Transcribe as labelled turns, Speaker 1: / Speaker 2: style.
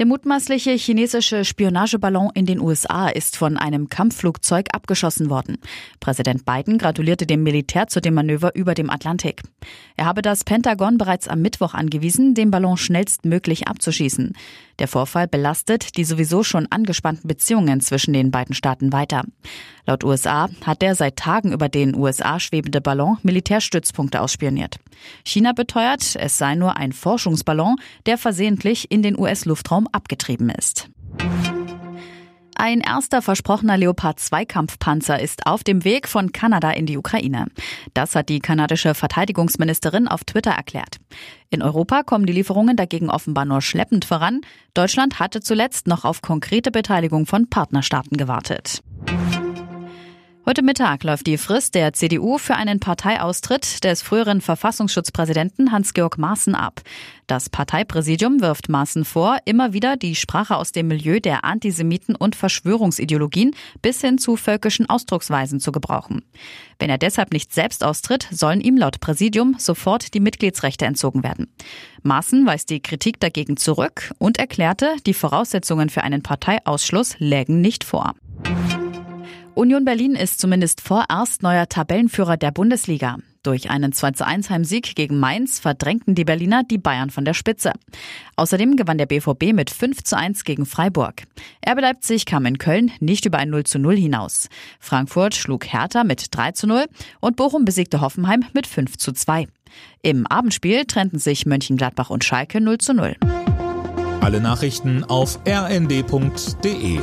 Speaker 1: Der mutmaßliche chinesische Spionageballon in den USA ist von einem Kampfflugzeug abgeschossen worden. Präsident Biden gratulierte dem Militär zu dem Manöver über dem Atlantik. Er habe das Pentagon bereits am Mittwoch angewiesen, den Ballon schnellstmöglich abzuschießen. Der Vorfall belastet die sowieso schon angespannten Beziehungen zwischen den beiden Staaten weiter. Laut USA hat der seit Tagen über den USA schwebende Ballon Militärstützpunkte ausspioniert. China beteuert, es sei nur ein Forschungsballon, der versehentlich in den US-Luftraum abgetrieben ist. Ein erster versprochener Leopard 2 Kampfpanzer ist auf dem Weg von Kanada in die Ukraine. Das hat die kanadische Verteidigungsministerin auf Twitter erklärt. In Europa kommen die Lieferungen dagegen offenbar nur schleppend voran. Deutschland hatte zuletzt noch auf konkrete Beteiligung von Partnerstaaten gewartet. Heute Mittag läuft die Frist der CDU für einen Parteiaustritt des früheren Verfassungsschutzpräsidenten Hans-Georg Maaßen ab. Das Parteipräsidium wirft Maaßen vor, immer wieder die Sprache aus dem Milieu der Antisemiten und Verschwörungsideologien bis hin zu völkischen Ausdrucksweisen zu gebrauchen. Wenn er deshalb nicht selbst austritt, sollen ihm laut Präsidium sofort die Mitgliedsrechte entzogen werden. Maaßen weist die Kritik dagegen zurück und erklärte, die Voraussetzungen für einen Parteiausschluss lägen nicht vor. Union Berlin ist zumindest vorerst neuer Tabellenführer der Bundesliga. Durch einen 2-1 Heimsieg gegen Mainz verdrängten die Berliner die Bayern von der Spitze. Außerdem gewann der BVB mit 5-1 gegen Freiburg. RB Leipzig kam in Köln nicht über ein 0-0 hinaus. Frankfurt schlug Hertha mit 3-0 und Bochum besiegte Hoffenheim mit 5-2. Im Abendspiel trennten sich Mönchengladbach und Schalke 0-0.
Speaker 2: Alle Nachrichten auf rnd.de